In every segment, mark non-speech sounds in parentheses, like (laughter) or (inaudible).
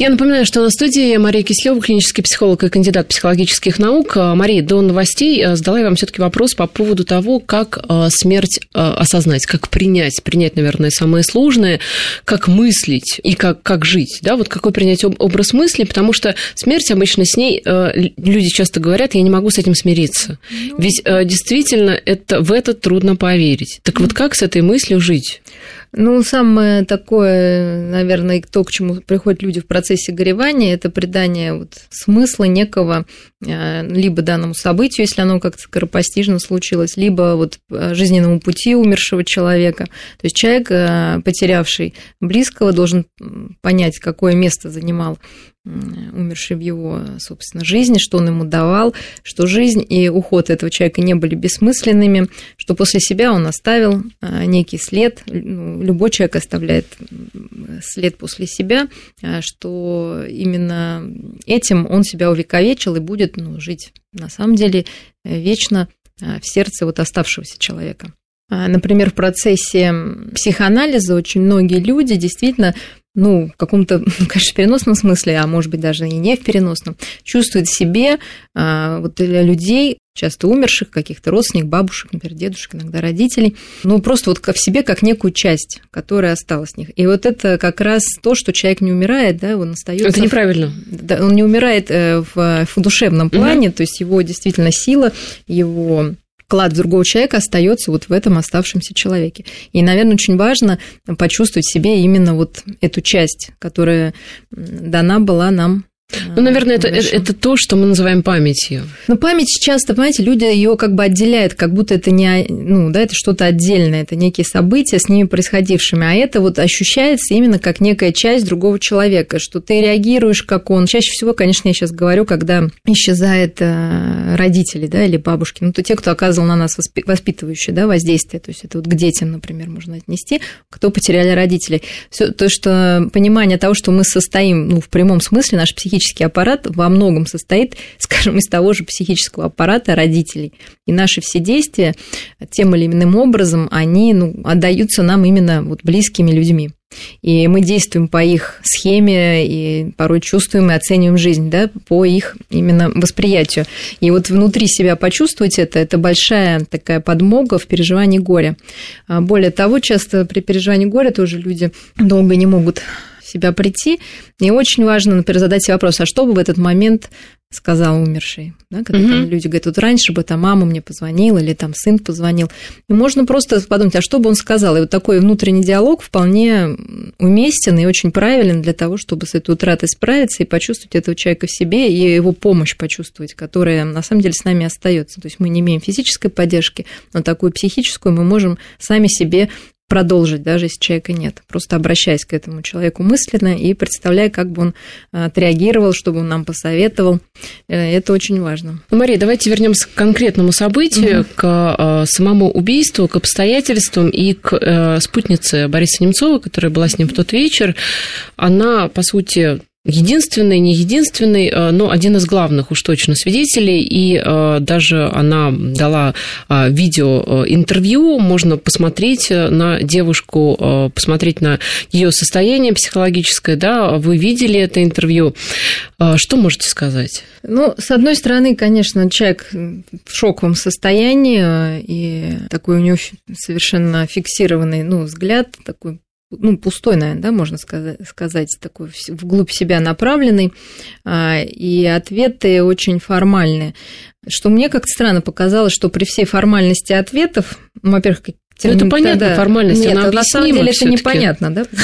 Я напоминаю, что на студии Мария Кислева, клинический психолог и кандидат психологических наук. Мария, до новостей э, задала я вам все-таки вопрос по поводу того, как э, смерть э, осознать, как принять. Принять, наверное, самое сложное, как мыслить и как, как жить. Да? Вот какой принять образ мысли, потому что смерть обычно с ней, люди часто говорят, я не могу с этим смириться. Ну, Ведь действительно это, в это трудно поверить. Так вот как с этой мыслью жить? Ну, самое такое, наверное, то, к чему приходят люди в процессе горевания, это придание вот смысла некого а, либо данному событию, если оно как-то скоропостижно случилось, либо вот а, жизненному пути умершего человека. То есть человек, а, потерявший близкого, должен понять, какое место занимал умерший в его, собственно, жизни, что он ему давал, что жизнь и уход этого человека не были бессмысленными, что после себя он оставил а, некий след. Любой человек оставляет след после себя, а, что именно этим он себя увековечил и будет ну, жить на самом деле вечно а, в сердце вот оставшегося человека. Например, в процессе психоанализа очень многие люди действительно ну, в каком-то, (laughs) конечно, переносном смысле, а может быть даже и не в переносном, чувствует в себе а, вот людей, часто умерших, каких-то родственников, бабушек, например, дедушек, иногда родителей, ну, просто вот в себе как некую часть, которая осталась в них. И вот это как раз то, что человек не умирает, да, он остается. Это неправильно. Да, он не умирает э, в, в душевном плане, угу. то есть его действительно сила, его вклад другого человека остается вот в этом оставшемся человеке. И, наверное, очень важно почувствовать себе именно вот эту часть, которая дана была нам ну, наверное, это, это, это то, что мы называем памятью. Ну, память часто, понимаете, люди ее как бы отделяют, как будто это не, ну, да, это что-то отдельное, это некие события с ними происходившими, а это вот ощущается именно как некая часть другого человека, что ты реагируешь как он. Чаще всего, конечно, я сейчас говорю, когда исчезает э, родители, да, или бабушки, ну, то те, кто оказывал на нас воспитывающее, да, воздействие, то есть это вот к детям, например, можно отнести, кто потеряли родителей. Все то, что понимание того, что мы состоим, ну, в прямом смысле, наш психический психический аппарат во многом состоит, (laughs) скажем, из того же психического аппарата родителей. И наши все действия тем или иным образом, они ну, отдаются нам именно вот близкими людьми. И мы действуем по их схеме и порой чувствуем и оцениваем жизнь, да, по их именно восприятию. И вот внутри себя почувствовать это, это большая такая подмога в переживании горя. А более того, часто при переживании горя тоже люди долго не могут себя прийти. И очень важно, например, задать себе вопрос, а что бы в этот момент сказал умерший, да, когда угу. там люди говорят, вот раньше бы там мама мне позвонила или там сын позвонил. И можно просто подумать, а что бы он сказал? И вот такой внутренний диалог вполне уместен и очень правилен для того, чтобы с этой утратой справиться и почувствовать этого человека в себе и его помощь почувствовать, которая на самом деле с нами остается. То есть мы не имеем физической поддержки, но такую психическую мы можем сами себе продолжить, даже если человека нет. Просто обращаясь к этому человеку мысленно и представляя, как бы он а, отреагировал, чтобы он нам посоветовал. Э, это очень важно. Мария, давайте вернемся к конкретному событию, угу. к а, самому убийству, к обстоятельствам и к э, спутнице Бориса Немцова, которая была с ним в тот вечер. Она, по сути, единственный, не единственный, э, но один из главных уж точно свидетелей, и э, даже она дала э, видеоинтервью, можно посмотреть на девушку, посмотреть на ее состояние психологическое, да, вы видели это интервью, что можете сказать? Ну, с одной стороны, конечно, человек в шоковом состоянии, и такой у него совершенно фиксированный, ну, взгляд, такой ну, пустой, наверное, да, можно сказать, такой вглубь себя направленный, а, и ответы очень формальные. Что мне как-то странно показалось, что при всей формальности ответов, ну, во-первых, ну, это понятно, тогда... формальность, Нет, она на самом деле это непонятно, да? (laughs)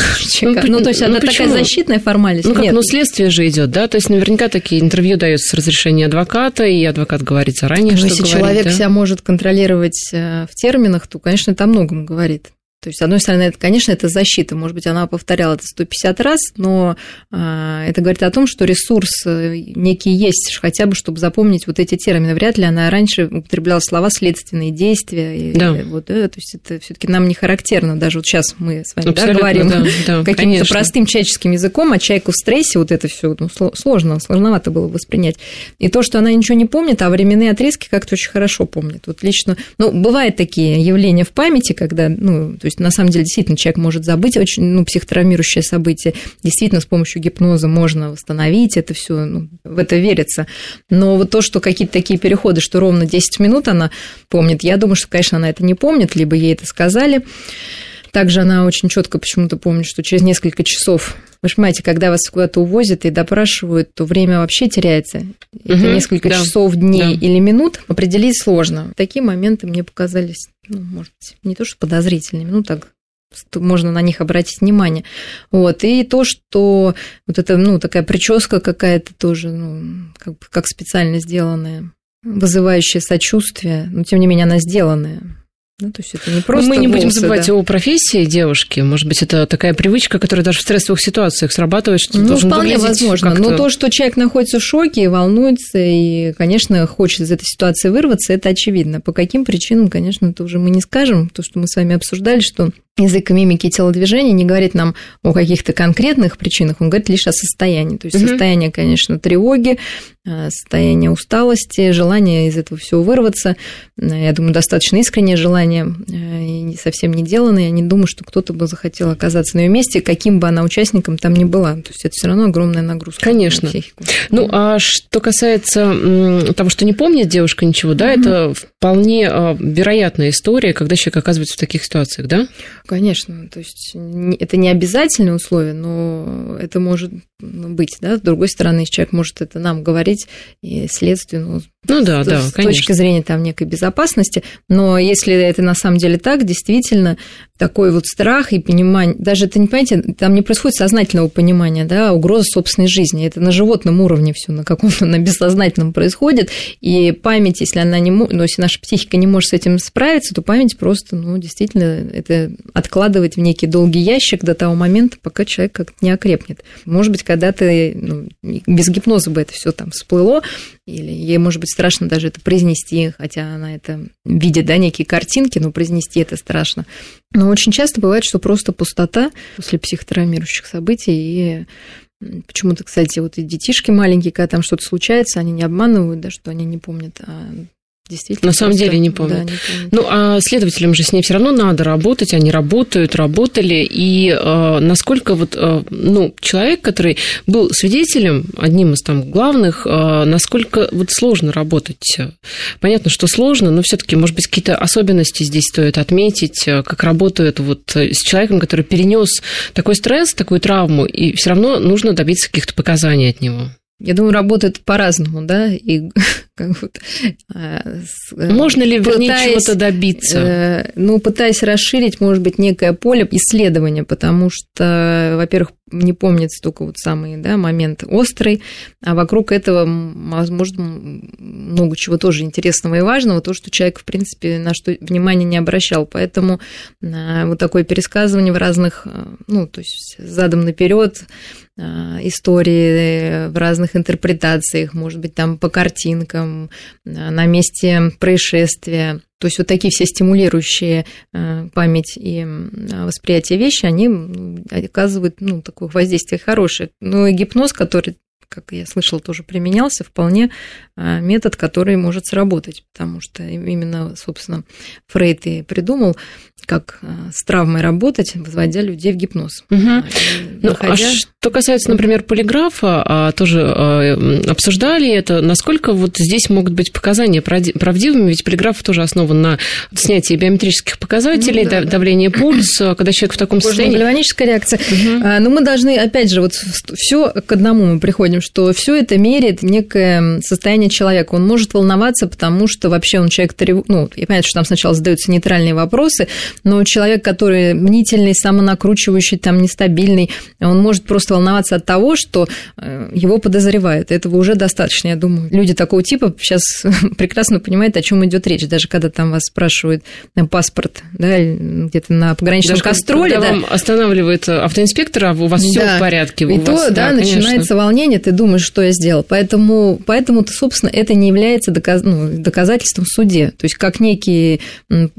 Ну, ну, то есть ну, она такая защитная формальность. Ну, как, Нет. ну, следствие же идет, да? То есть наверняка такие интервью даются с разрешения адвоката, и адвокат говорит заранее, ну, что если говорит, человек да? себя может контролировать э, в терминах, то, конечно, это о многом говорит. То есть, с одной стороны, это, конечно, это защита. Может быть, она повторяла это 150 раз, но а, это говорит о том, что ресурс э, некий есть, хотя бы, чтобы запомнить вот эти термины. Вряд ли она раньше употребляла слова следственные действия. Да. И, вот, да, то есть, это все таки нам не характерно. Даже вот сейчас мы с вами да, говорим да, да, (laughs) каким-то простым человеческим языком, а человеку в стрессе вот это все ну, сложно, сложновато было воспринять. И то, что она ничего не помнит, а временные отрезки как-то очень хорошо помнит. Вот лично, ну, бывают такие явления в памяти, когда, ну, то есть, на самом деле, действительно, человек может забыть очень, ну, психотравмирующее событие. Действительно, с помощью гипноза можно восстановить это все, ну, в это верится. Но вот то, что какие-то такие переходы, что ровно 10 минут она помнит, я думаю, что, конечно, она это не помнит, либо ей это сказали. Также она очень четко почему-то помнит, что через несколько часов, вы понимаете, когда вас куда-то увозят и допрашивают, то время вообще теряется. Это угу, несколько да, часов, дней да. или минут определить сложно. Такие моменты мне показались, ну, может быть, не то что подозрительными, ну так можно на них обратить внимание. Вот. И то, что вот это, ну, такая прическа какая-то тоже, ну, как, как специально сделанная, вызывающая сочувствие, но тем не менее она сделанная. Ну, то есть это не просто Мы не волосы, будем забывать да. о профессии девушки. Может быть, это такая привычка, которая даже в стрессовых ситуациях срабатывает, что ну, должен вполне возможно. Но то, что человек находится в шоке и волнуется, и, конечно, хочет из этой ситуации вырваться, это очевидно. По каким причинам, конечно, это уже мы не скажем. То, что мы с вами обсуждали, что язык мимики и телодвижения не говорит нам о каких-то конкретных причинах, он говорит лишь о состоянии. То есть угу. состояние, конечно, тревоги, э, состояние усталости, желание из этого всего вырваться. Э, я думаю, достаточно искреннее желание, э, и совсем не деланное. Я не думаю, что кто-то бы захотел оказаться на ее месте, каким бы она участником там ни была. То есть это все равно огромная нагрузка. Конечно. Ну, а что касается того, что не помнит девушка ничего, да, угу. это вполне вероятная история, когда человек оказывается в таких ситуациях, да? Конечно, то есть это не обязательное условие, но это может ну, быть, да. С другой стороны, человек может это нам говорить, и следствию, ну, ну да, с, да, с конечно. точки зрения там некой безопасности, но если это на самом деле так, действительно, такой вот страх и понимание, даже это не понимаете, там не происходит сознательного понимания, да, угроза собственной жизни, это на животном уровне все на каком-то, (laughs) на бессознательном происходит, и память, если она не, ну, если наша психика не может с этим справиться, то память просто, ну, действительно, это откладывать в некий долгий ящик до того момента, пока человек как-то не окрепнет. Может быть, когда-то ну, без гипноза бы это все там всплыло, или ей, может быть, страшно даже это произнести, хотя она это видит, да, некие картинки, но произнести это страшно. Но очень часто бывает, что просто пустота после психотравмирующих событий и Почему-то, кстати, вот и детишки маленькие, когда там что-то случается, они не обманывают, да, что они не помнят, а Действительно. На самом просто, деле не помню. Да, не помню. Ну, а следователям же с ней все равно надо работать, они работают, работали. И э, насколько вот, э, ну, человек, который был свидетелем, одним из там главных, э, насколько вот сложно работать? Понятно, что сложно, но все-таки, может быть, какие-то особенности здесь стоит отметить, э, как работают вот с человеком, который перенес такой стресс, такую травму, и все равно нужно добиться каких-то показаний от него. Я думаю, работает по-разному, да, и как вот, а, э, Можно ли, вернее, чего-то добиться? Э, ну, пытаясь расширить, может быть, некое поле исследования, потому что, во-первых, не помнится только вот самый да, момент острый, а вокруг этого, возможно, много чего тоже интересного и важного, то, что человек, в принципе, на что внимание не обращал. Поэтому а, вот такое пересказывание в разных, а, ну, то есть задом наперед истории в разных интерпретациях, может быть, там по картинкам, на месте происшествия. То есть вот такие все стимулирующие э, память и восприятие вещи, они оказывают ну, такое воздействие хорошее. Ну и гипноз, который как я слышала, тоже применялся, вполне э, метод, который может сработать, потому что именно, собственно, Фрейд и придумал как э, с травмой работать, возводя людей в гипноз. Угу. Ну, а что касается, например, полиграфа, а, тоже обсуждали это, насколько вот здесь могут быть показания правдивыми, ведь полиграф тоже основан на снятии биометрических показателей, ну, да, давление да. пульса, когда человек в таком состоянии... Гальваническая реакция. Угу. Но мы должны, опять же, вот все к одному мы приходим помним, что все это меряет некое состояние человека. Он может волноваться, потому что вообще он человек, ну, я понимаю, что там сначала задаются нейтральные вопросы, но человек, который мнительный, самонакручивающий, там, нестабильный, он может просто волноваться от того, что э, его подозревают. Этого уже достаточно, я думаю. Люди такого типа сейчас (laughs) прекрасно понимают, о чем идет речь, даже когда там вас спрашивают паспорт, да, где-то на пограничном даже контроле. Когда да. вам останавливает автоинспектор, а у вас да. все в порядке. И то, вас, да, да начинается волнение, ты думаешь, что я сделал. Поэтому, поэтому собственно, это не является доказ, ну, доказательством в суде. То есть, как некие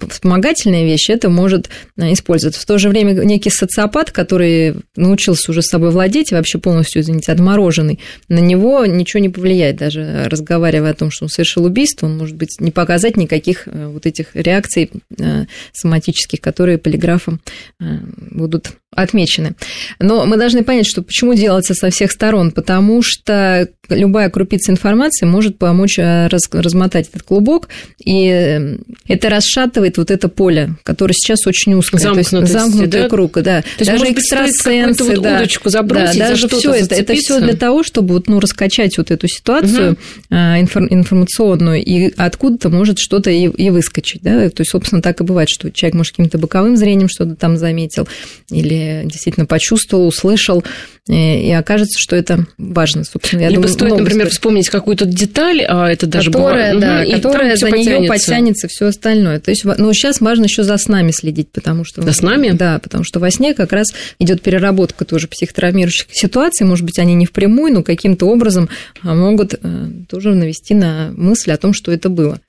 вспомогательные вещи, это может э, использоваться. В то же время некий социопат, который научился уже с собой владеть вообще полностью, извините, отмороженный, на него ничего не повлияет. Даже разговаривая о том, что он совершил убийство, он, может быть, не показать никаких э, вот этих реакций э, соматических, которые полиграфом будут отмечены. Но мы должны понять, что почему делается со всех сторон, потому что любая крупица информации может помочь э, раз, размотать этот клубок, и э, это расшатывает вот это поле, которое сейчас очень узкое, замкнутый, то есть замкнутый да? круг, да. То есть, даже может экстрасенсы, быть, да, удочку забросить, да, даже все это, это все для того, чтобы вот, ну, раскачать вот эту ситуацию угу. информационную, и откуда-то может что-то и, и выскочить, да, то есть, собственно, так и бывает, что человек может каким-то боковым зрением что-то там заметил, или действительно почувствовал, услышал, и окажется, что это важно, собственно. Я Либо думаю, стоит, например, стоит. вспомнить какую-то деталь, а это даже которая, бывает, да, которая за нее потянется все остальное. То есть, ну, сейчас важно еще за снами следить, потому что... За снами? Да, потому что во сне как раз идет переработка тоже психотравмирующих ситуаций, может быть, они не впрямую, но каким-то образом а, могут э, тоже навести на мысль о том, что это было.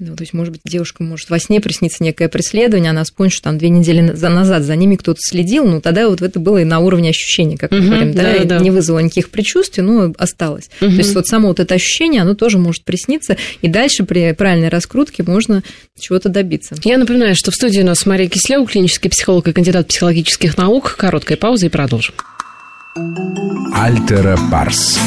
Ну, то есть, может быть, девушка может во сне присниться некое преследование, она вспомнит, что там две недели назад за ними кто-то следил, ну, тогда вот это было и на уровне ощущений, как мы uh-huh, говорим, да, да, да. не вызвало никаких предчувствий, но осталось. Uh-huh. То есть, вот само вот это ощущение, оно тоже может присниться, и дальше при правильной раскрутке можно чего-то добиться. Я напоминаю, что в студии у нас Мария Кислева, клинический психолог и кандидат психологических наук. Короткая пауза и продолжим. Альтера Парс.